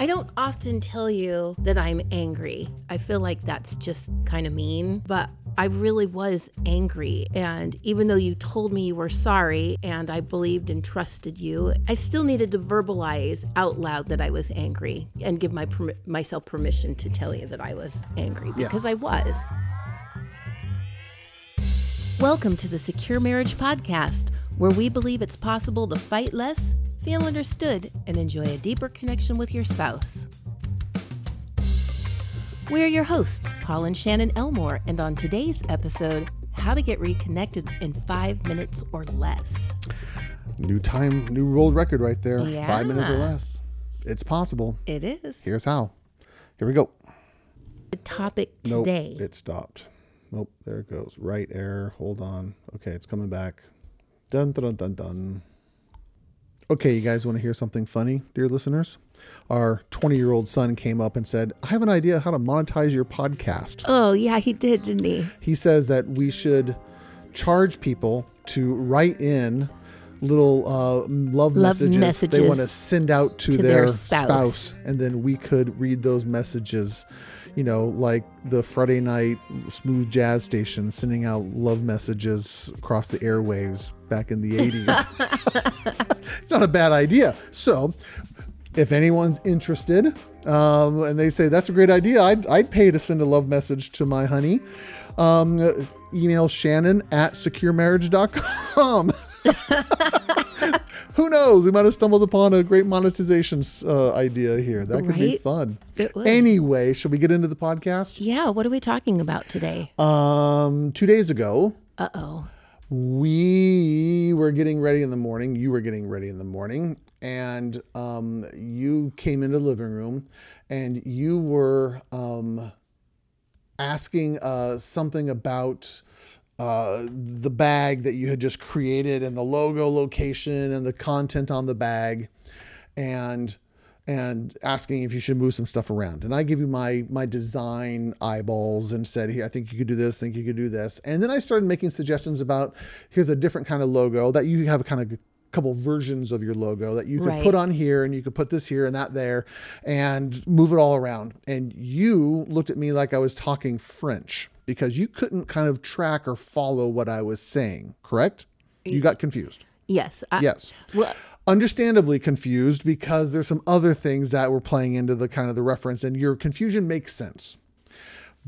I don't often tell you that I'm angry. I feel like that's just kind of mean, but I really was angry. And even though you told me you were sorry and I believed and trusted you, I still needed to verbalize out loud that I was angry and give my permi- myself permission to tell you that I was angry because I was. Welcome to the Secure Marriage Podcast, where we believe it's possible to fight less, feel understood, and enjoy a deeper connection with your spouse. We're your hosts, Paul and Shannon Elmore, and on today's episode, how to get reconnected in five minutes or less. New time, new world record right there. Yeah. Five minutes or less. It's possible. It is. Here's how. Here we go. The topic today. Nope, it stopped. Nope, there it goes. Right error. Hold on. Okay, it's coming back. Dun dun dun dun. Okay, you guys want to hear something funny, dear listeners? Our 20 year old son came up and said, I have an idea how to monetize your podcast. oh, yeah, he did, didn't he? He says that we should charge people to write in little uh, love, Love messages, they want to send out to, to their, their spouse. spouse. and then we could read those messages. You know, like the Friday night smooth jazz station sending out love messages across the airwaves back in the 80s. it's not a bad idea. So, if anyone's interested um, and they say that's a great idea, I'd, I'd pay to send a love message to my honey. Um, email Shannon at securemarriage.com. Who knows? We might have stumbled upon a great monetization uh, idea here. That could be fun. It would. Anyway, shall we get into the podcast? Yeah, what are we talking about today? Um, two days ago, Uh oh. We were getting ready in the morning. You were getting ready in the morning, and um, you came into the living room, and you were um, asking uh, something about uh, the bag that you had just created, and the logo location, and the content on the bag, and and asking if you should move some stuff around. And I give you my my design eyeballs and said, "Here, I think you could do this. Think you could do this." And then I started making suggestions about here's a different kind of logo that you have a kind of couple versions of your logo that you could Right. put on here and you could put this here and that there and move it all around. And you looked at me like I was talking French because you couldn't kind of track or follow what I was saying, correct? You got confused. Yes. I, Yes Well, understandably confused because there's some other things that were playing into the kind of the reference and your confusion makes sense.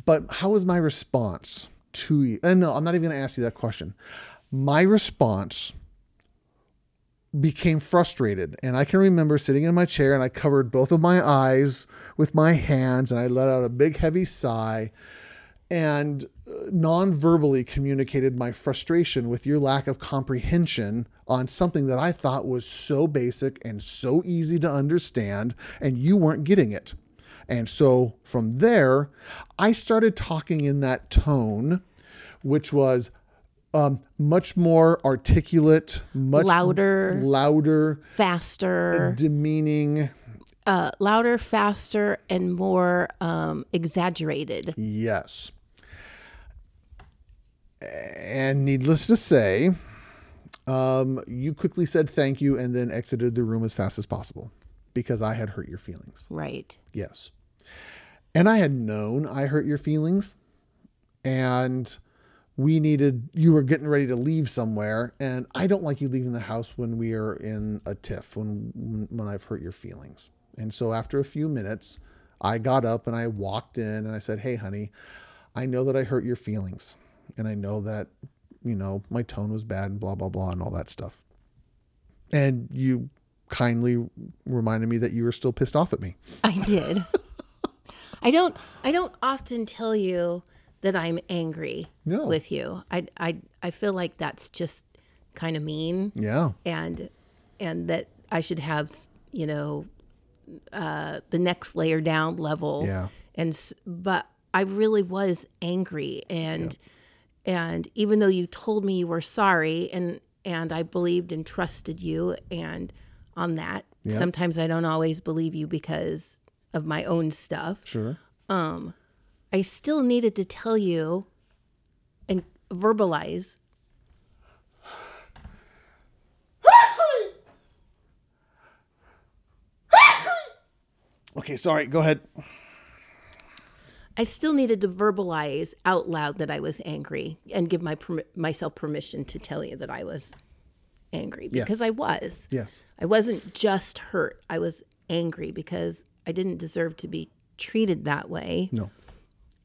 But how was my response to you? And no i'm not even going to ask you that question. My response became frustrated and i can remember sitting in my chair and i covered both of my eyes with my hands and i let out a big heavy sigh and uh, non-verbally communicated my frustration with your lack of comprehension on something that I thought was so basic and so easy to understand and you weren't getting it. And so from there, I started talking in that tone which was um, much more articulate, much Louder. louder, faster, demeaning. uh, louder, faster, and more um, exaggerated. Yes. And needless to say, um, you quickly said thank you and then exited the room as fast as possible because I had hurt your feelings. Right. Yes. And I had known I hurt your feelings and we needed you were getting ready to leave somewhere and I don't like you leaving the house when we are in a tiff when when, when I've hurt your feelings. And so after a few minutes, I got up and I walked in and I said, "Hey honey, I know that I hurt your feelings and I know that you know my tone was bad and blah blah blah and all that stuff." And you kindly reminded me that you were still pissed off at me. I did. I don't. I don't often tell you that I'm angry No. with you. I. I. I feel like that's just kind of mean, Yeah. and and that I should have, you know, uh, the next layer down level. Yeah. And but I really was angry, and and even though you told me you were sorry, and and I believed and trusted you, and on that, sometimes I don't always believe you because of my own stuff. Sure. Um, I still needed to tell you and verbalize Okay, sorry. Go ahead. I still needed to verbalize out loud that I was angry and give my myself permission to tell you that I was angry because Yes. I was. Yes. I wasn't just hurt. I was angry because I didn't deserve to be treated that way. No.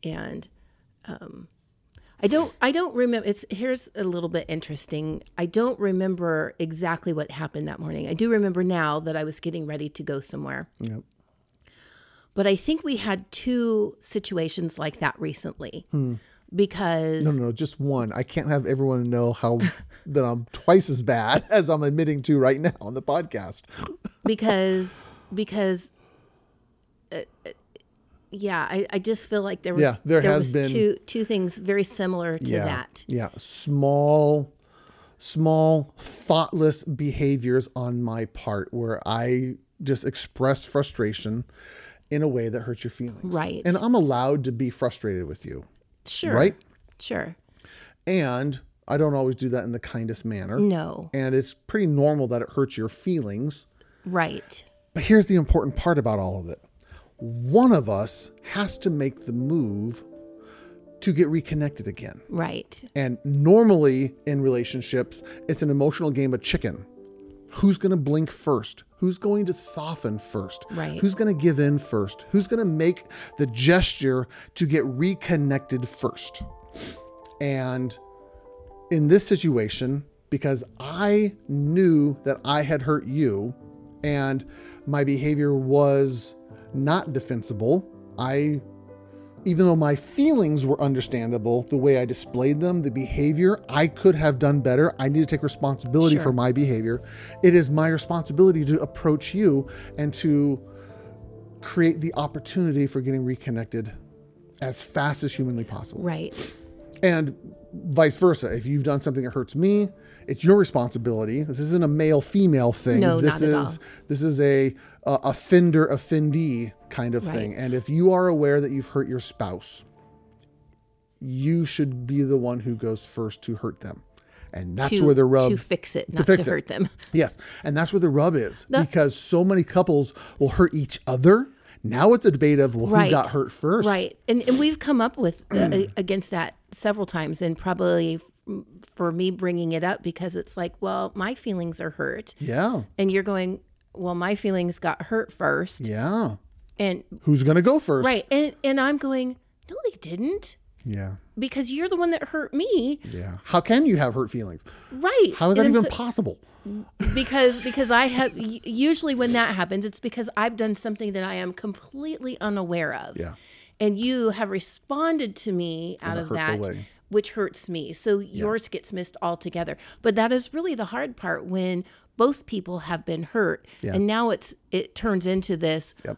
And um, I don't I don't remember it's here's a little bit interesting. I don't remember exactly what happened that morning. I do remember now that I was getting ready to go somewhere. Yep. But I think we had two situations like that recently. Because Hmm. No, no, just one. I can't have everyone know how that I'm twice as bad as I'm admitting to right now on the podcast. because because uh, uh, yeah, I, I just feel like there was Yeah, there was has been- two two things very similar to yeah. that. Yeah. Small, small, thoughtless behaviors on my part where I just express frustration in a way that hurts your feelings. Right. And I'm allowed to be frustrated with you. Sure. Right? Sure. And I don't always do that in the kindest manner. No. And it's pretty normal that it hurts your feelings. Right. But here's the important part about all of it one of us has to make the move to get reconnected again. Right. And normally in relationships, it's an emotional game of chicken. Who's going to blink first? Who's going to soften first? Right. Who's going to give in first? Who's going to make the gesture to get reconnected first? And in this situation, because I knew that I had hurt you and my behavior was not defensible, I even though my feelings were understandable, the way I displayed them, the behavior, I could have done better. I need to take responsibility Sure. for my behavior. It is my responsibility to approach you and to create the opportunity for getting reconnected as fast as humanly possible. Right. And vice versa. If you've done something that hurts me, it's your responsibility. This isn't a male female thing. No, this not is at all. this is a uh, offender offendee kind of thing. Right. And if you are aware that you've hurt your spouse, you should be the one who goes first to hurt them. And that's to, where the rub is to fix it, not fix to it. hurt them. Yes, and that's where the rub is The- because so many couples will hurt each other. Now it's a debate of well, Right. who got hurt first. Right. And, and we've come up with uh, against that several times and probably for me bringing it up because it's like, well, my feelings are hurt Yeah, and you're going, well, my feelings got hurt first. yeah. And Who's gonna go first? right. And and I'm going, no, they didn't Yeah, because you're the one that hurt me. yeah. How can you have hurt feelings? Right. How is that And even so- possible? because because I have usually when that happens, it's because I've done something that I am completely unaware of. Yeah. And you have responded to me out of that, way. Which hurts me. So yours gets missed altogether. But that is really the hard part when both people have been hurt, and now it's it turns into this Yep.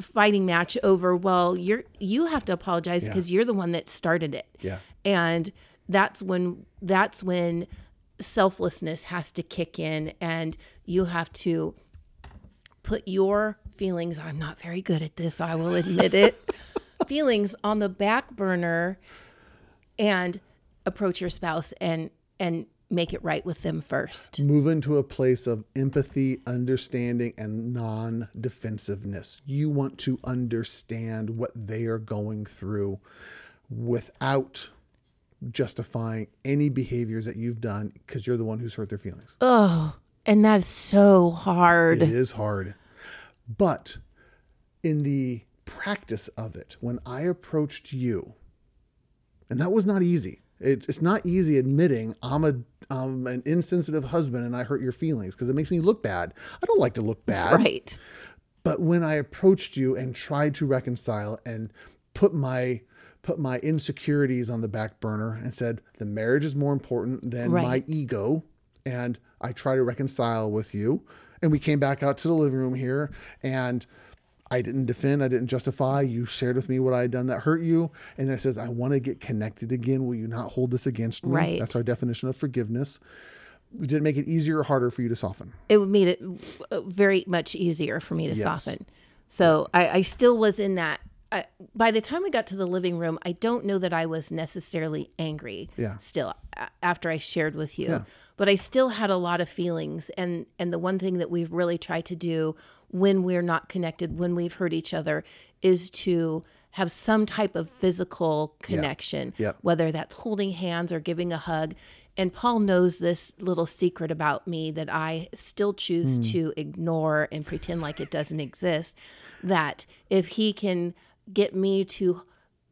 fighting match over. Well, you're you have to apologize because you're the one that started it Yeah. and that's when that's when selflessness has to kick in and you have to put your feelings i'm not very good at this i will admit it feelings on the back burner and approach your spouse and and make it right with them first Move into a place of empathy, understanding, and non defensiveness. You want to understand what they are going through without justifying any behaviors that you've done because you're the one who's hurt their feelings. oh and that's so hard It is hard. But in the practice of it, when I approached you, and that was not easy. It, it's not easy admitting I'm a I'm an insensitive husband and I hurt your feelings because it makes me look bad. I don't like to look bad. right But when I approached you and tried to reconcile and put my put my insecurities on the back burner and said the marriage is more important than my ego and I try to reconcile with you and we came back out to the living room here and I didn't defend, I didn't justify. You shared with me what I had done that hurt you. And then it says, I want to get connected again. Will you not hold this against me? Right. That's our definition of forgiveness. Did it make it easier or harder for you to soften? it made it uh, very much easier for me to Yes. soften. So I, I still was in that. I, by the time we got to the living room, I don't know that I was necessarily angry. Yeah. Still, after I shared with you, but I still had a lot of feelings. And and the one thing that we've really tried to do when we're not connected, when we've hurt each other, is to have some type of physical connection, Yep. whether that's holding hands or giving a hug. And Paul knows this little secret about me that I still choose Hmm. to ignore and pretend like it doesn't exist. That if he can get me to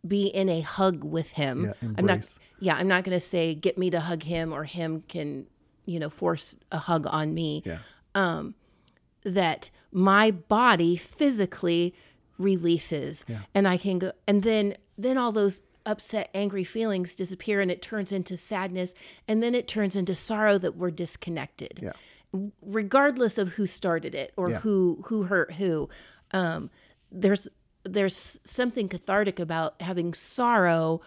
be in a hug with him, Yeah, I'm not yeah, I'm not going to say get me to hug him or him can, you know, force a hug on me. Yeah. That my body physically releases and I can go and then then all those upset angry feelings disappear and it turns into sadness and then it turns into sorrow that we're disconnected. Yeah. Regardless of who started it or Yeah. who who hurt who. Um there's there's something cathartic about having sorrow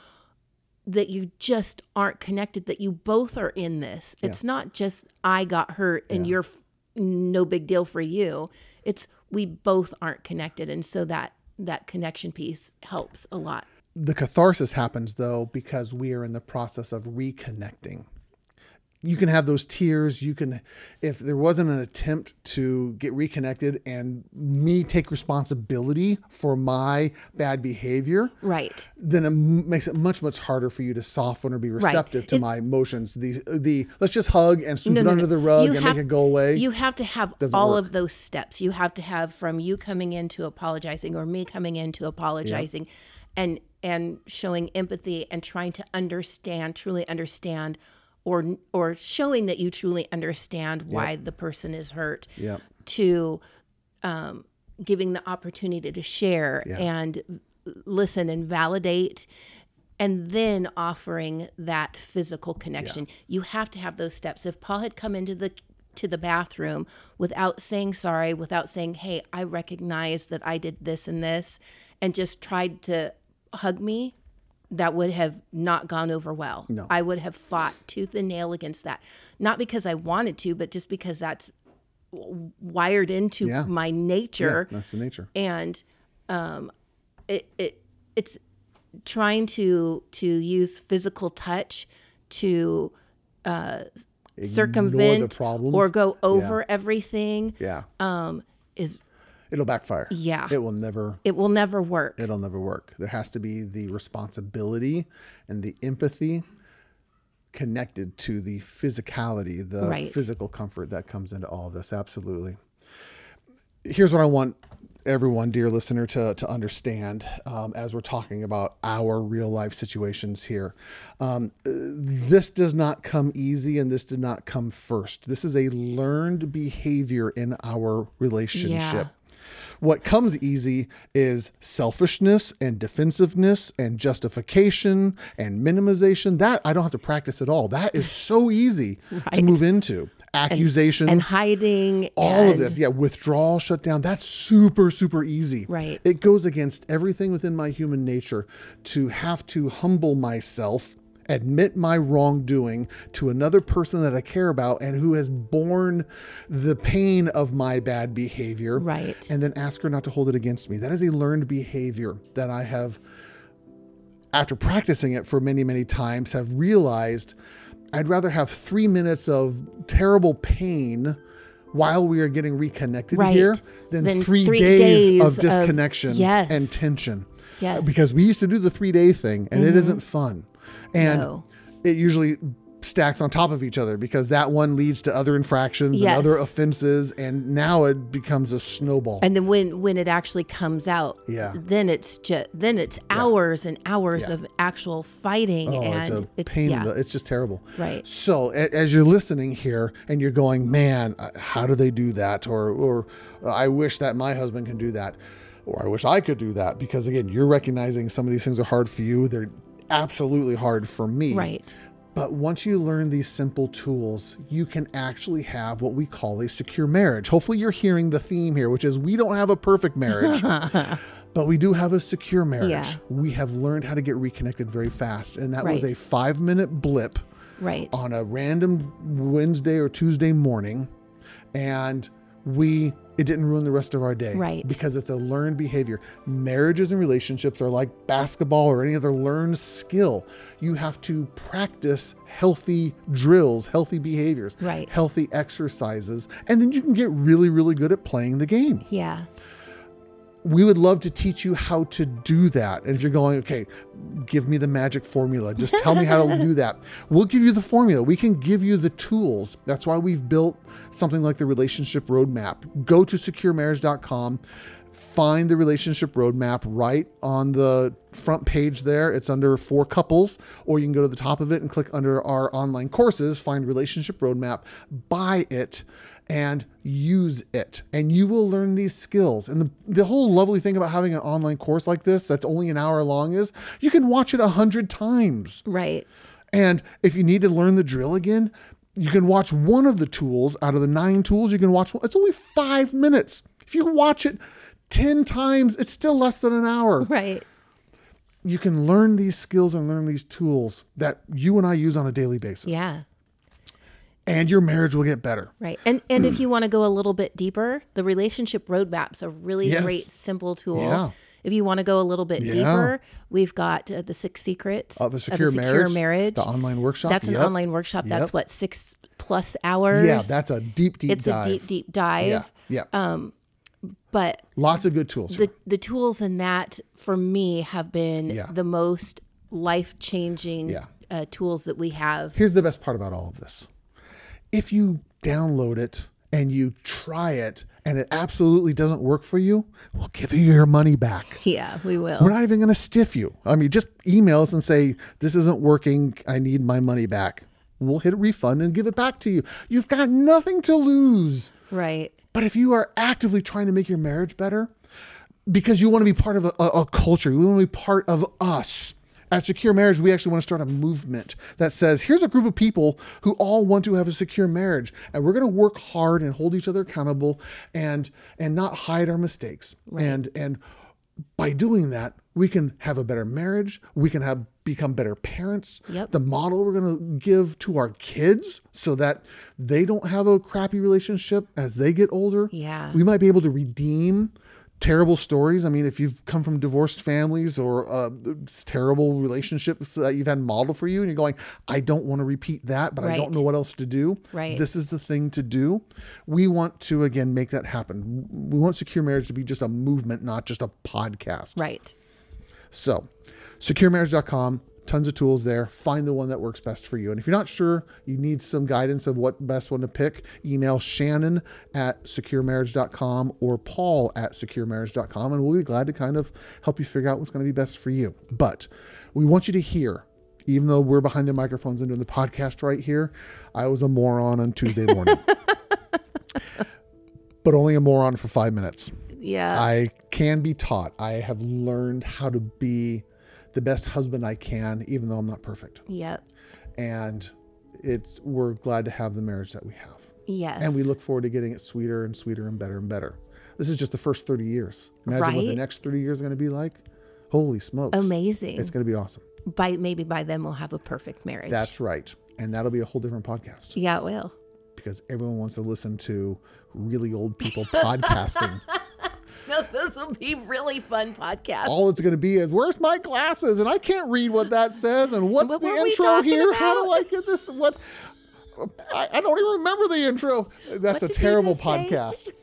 that you just aren't connected that you both are in this it's not just i got hurt and you're no big deal for you it's we both aren't connected and so that that connection piece helps a lot The catharsis happens though because we are in the process of reconnecting. You can have those tears. You can, if there wasn't an attempt to get reconnected and me take responsibility for my bad behavior, right then it m- makes it much much harder for you to soften or be receptive to It- my emotions. The the let's just hug and sweep No, it no, under no. the rug You and have- make it go away. You have to have Doesn't all work. of those steps. You have to have from you coming in to apologizing or me coming in to apologizing and and showing empathy and trying to understand, truly understand or or showing that you truly understand why the person is hurt Yep. to um, giving the opportunity to share and listen and validate and then offering that physical connection. You have to have those steps. If paul had come into the to the bathroom without saying sorry without saying hey i recognize that i did this and this and just tried to hug me that would have not gone over well No. i would have fought tooth and nail against that not because i wanted to but just because that's wired into Yeah. my yeah, nature that's the nature. and um, it, it it's trying to to use physical touch to uh, circumvent or go over everything Yeah, um, is it'll backfire. yeah It will never. it will never work It'll never work. There has to be the responsibility and the empathy connected to the physicality, the Right. physical comfort that comes into all of this. Absolutely. Here's what I want everyone, dear listener, to, to understand um, as we're talking about our real life situations here. Um, this does not come easy and this did not come first. This is a learned behavior in our relationship. What comes easy is selfishness and defensiveness and justification and minimization. That I don't have to practice at all. That is so easy to move into. Accusation, and hiding all of this. Yeah, withdrawal, shutdown. That's super, super easy. Right. It goes against everything within my human nature to have to humble myself, admit my wrongdoing to another person that I care about and who has borne the pain of my bad behavior. Right. And then ask her not to hold it against me. That is a learned behavior that I have, after practicing it for many, many times, have realized I'd rather have three minutes of terrible pain while we are getting reconnected Right. here than, Than three, three days, days of of- disconnection Yes. and tension. Yes. Mm-hmm. Because we used to do the three day thing and it isn't fun. And No. it usually stacks on top of each other because that one leads to other infractions Yes. and other offenses. And now it becomes a snowball. and then when when it actually comes out Yeah. then it's just then it's hours and hours Yeah. of actual fighting Oh, and it's a it- pain. yeah. in the, it's just terrible. Right. So a- as you're listening here and you're going, man, uh, how do they do that? Or, or uh, I wish that my husband can do that. Or I wish I could do that. Because again, you're recognizing some of these things are hard for you. They're absolutely hard for me. right But once you learn these simple tools, you can actually have what we call a secure marriage. Hopefully, you're hearing the theme here, which is we don't have a perfect marriage, but we do have a secure marriage. Yeah. We have learned how to get reconnected very fast. And that was a five minute blip right on a random Wednesday or Tuesday morning. And we it didn't ruin the rest of our day. Right. Because it's a learned behavior. Marriages and relationships are like basketball or any other learned skill. You have to practice healthy drills, healthy behaviors, Right. healthy exercises, and then you can get really, really good at playing the game Yeah. We would love to teach you how to do that. And if you're going, okay, give me the magic formula, just tell me how to do that. We'll give you the formula. We can give you the tools. That's why we've built something like the relationship roadmap. Go to securemarriage.com, find the relationship roadmap right on the front page there. It's under for couples, or you can go to the top of it and click under our online courses, find relationship roadmap, buy it and use it. And you will learn these skills. And the, the whole lovely thing about having an online course like this that's only an hour long is you can watch it a hundred times. Right. and if you need to learn the drill again you can watch one of the tools out of the nine tools. You can watch one it's only five minutes. If you watch it 10 times it's still less than an hour. Right. you can learn these skills and learn these tools that you and i use on a daily basis. Yeah. And your marriage will get better Right. And and if you want to go a little bit deeper, the relationship roadmap's a really Yes. great simple tool. Yeah. If you want to go a little bit Yeah. deeper, we've got uh, the six secrets of a secure, marriage, marriage. the online workshop. That's an online workshop. That's what six plus hours. Yeah, that's a deep, deep dive. it's dive. a deep, deep dive. Yeah, yeah. But Lots of good tools. the the tools in that for me have been Yeah. the most life changing Yeah. uh, tools that we have. Here's the best part about all of this. If you download it and you try it and it absolutely doesn't work for you, we'll give you your money back. Yeah, we will. We're not even going to stiff you. I mean, just email us and say, This isn't working. I need my money back. We'll hit a refund and give it back to you. You've got nothing to lose. Right. But if you are actively trying to make your marriage better, because you want to be part of a, a, a culture, you want to be part of us. At Secure Marriage, we actually want to start a movement that says, here's a group of people who all want to have a secure marriage, and we're going to work hard and hold each other accountable and and not hide our mistakes. And and by doing that, we can have a better marriage. We can have become better parents. Yep. The model we're going to give to our kids so that they don't have a crappy relationship as they get older. Yeah. We might be able to redeem terrible stories. I mean, if you've come from divorced families or uh, terrible relationships that you've had modeled for you, and you're going, I don't want to repeat that, but I don't know what else to do. Right. This is the thing to do. We want to, again, make that happen. We want Secure Marriage to be just a movement, not just a podcast. Right. So, securemarriage.com, tons of tools there. Find the one that works best for you. And if you're not sure, you need some guidance of what best one to pick, email Shannon at securemarriage.com or Paul at securemarriage.com, and we'll be glad to kind of help you figure out what's going to be best for you. But we want you to hear, even though we're behind the microphones and doing the podcast right here, I was a moron on Tuesday morning. but only a moron for five minutes. Yeah. I can be taught. I have learned how to be the best husband I can, even though I'm not perfect. yep. And it's we're glad to have the marriage that we have. Yes. And we look forward to getting it sweeter and sweeter and better and better. This is just the first 30 years. Imagine what the next 30 years are going to be like. Holy smokes. amazing. It's going to be awesome. by maybe by then we'll have a perfect marriage. That's right. And that'll be a whole different podcast yeah, it will. because everyone wants to listen to really old people podcasting. No, this will be really fun podcast. all it's going to be is where's my glasses? And i can't read what that says. And what's What the intro here? How do i get this? What? I, I don't even remember the intro. That's What a terrible podcast.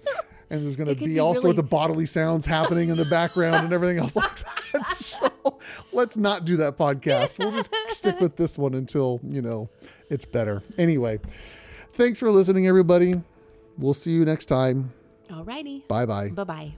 And there's going to be, be all really- sorts of bodily sounds happening in the background and everything else like that. So let's not do that podcast. We'll just stick with this one until you know it's better. Anyway thanks for listening everybody. We'll see you next time. Alrighty. bye bye Bye bye.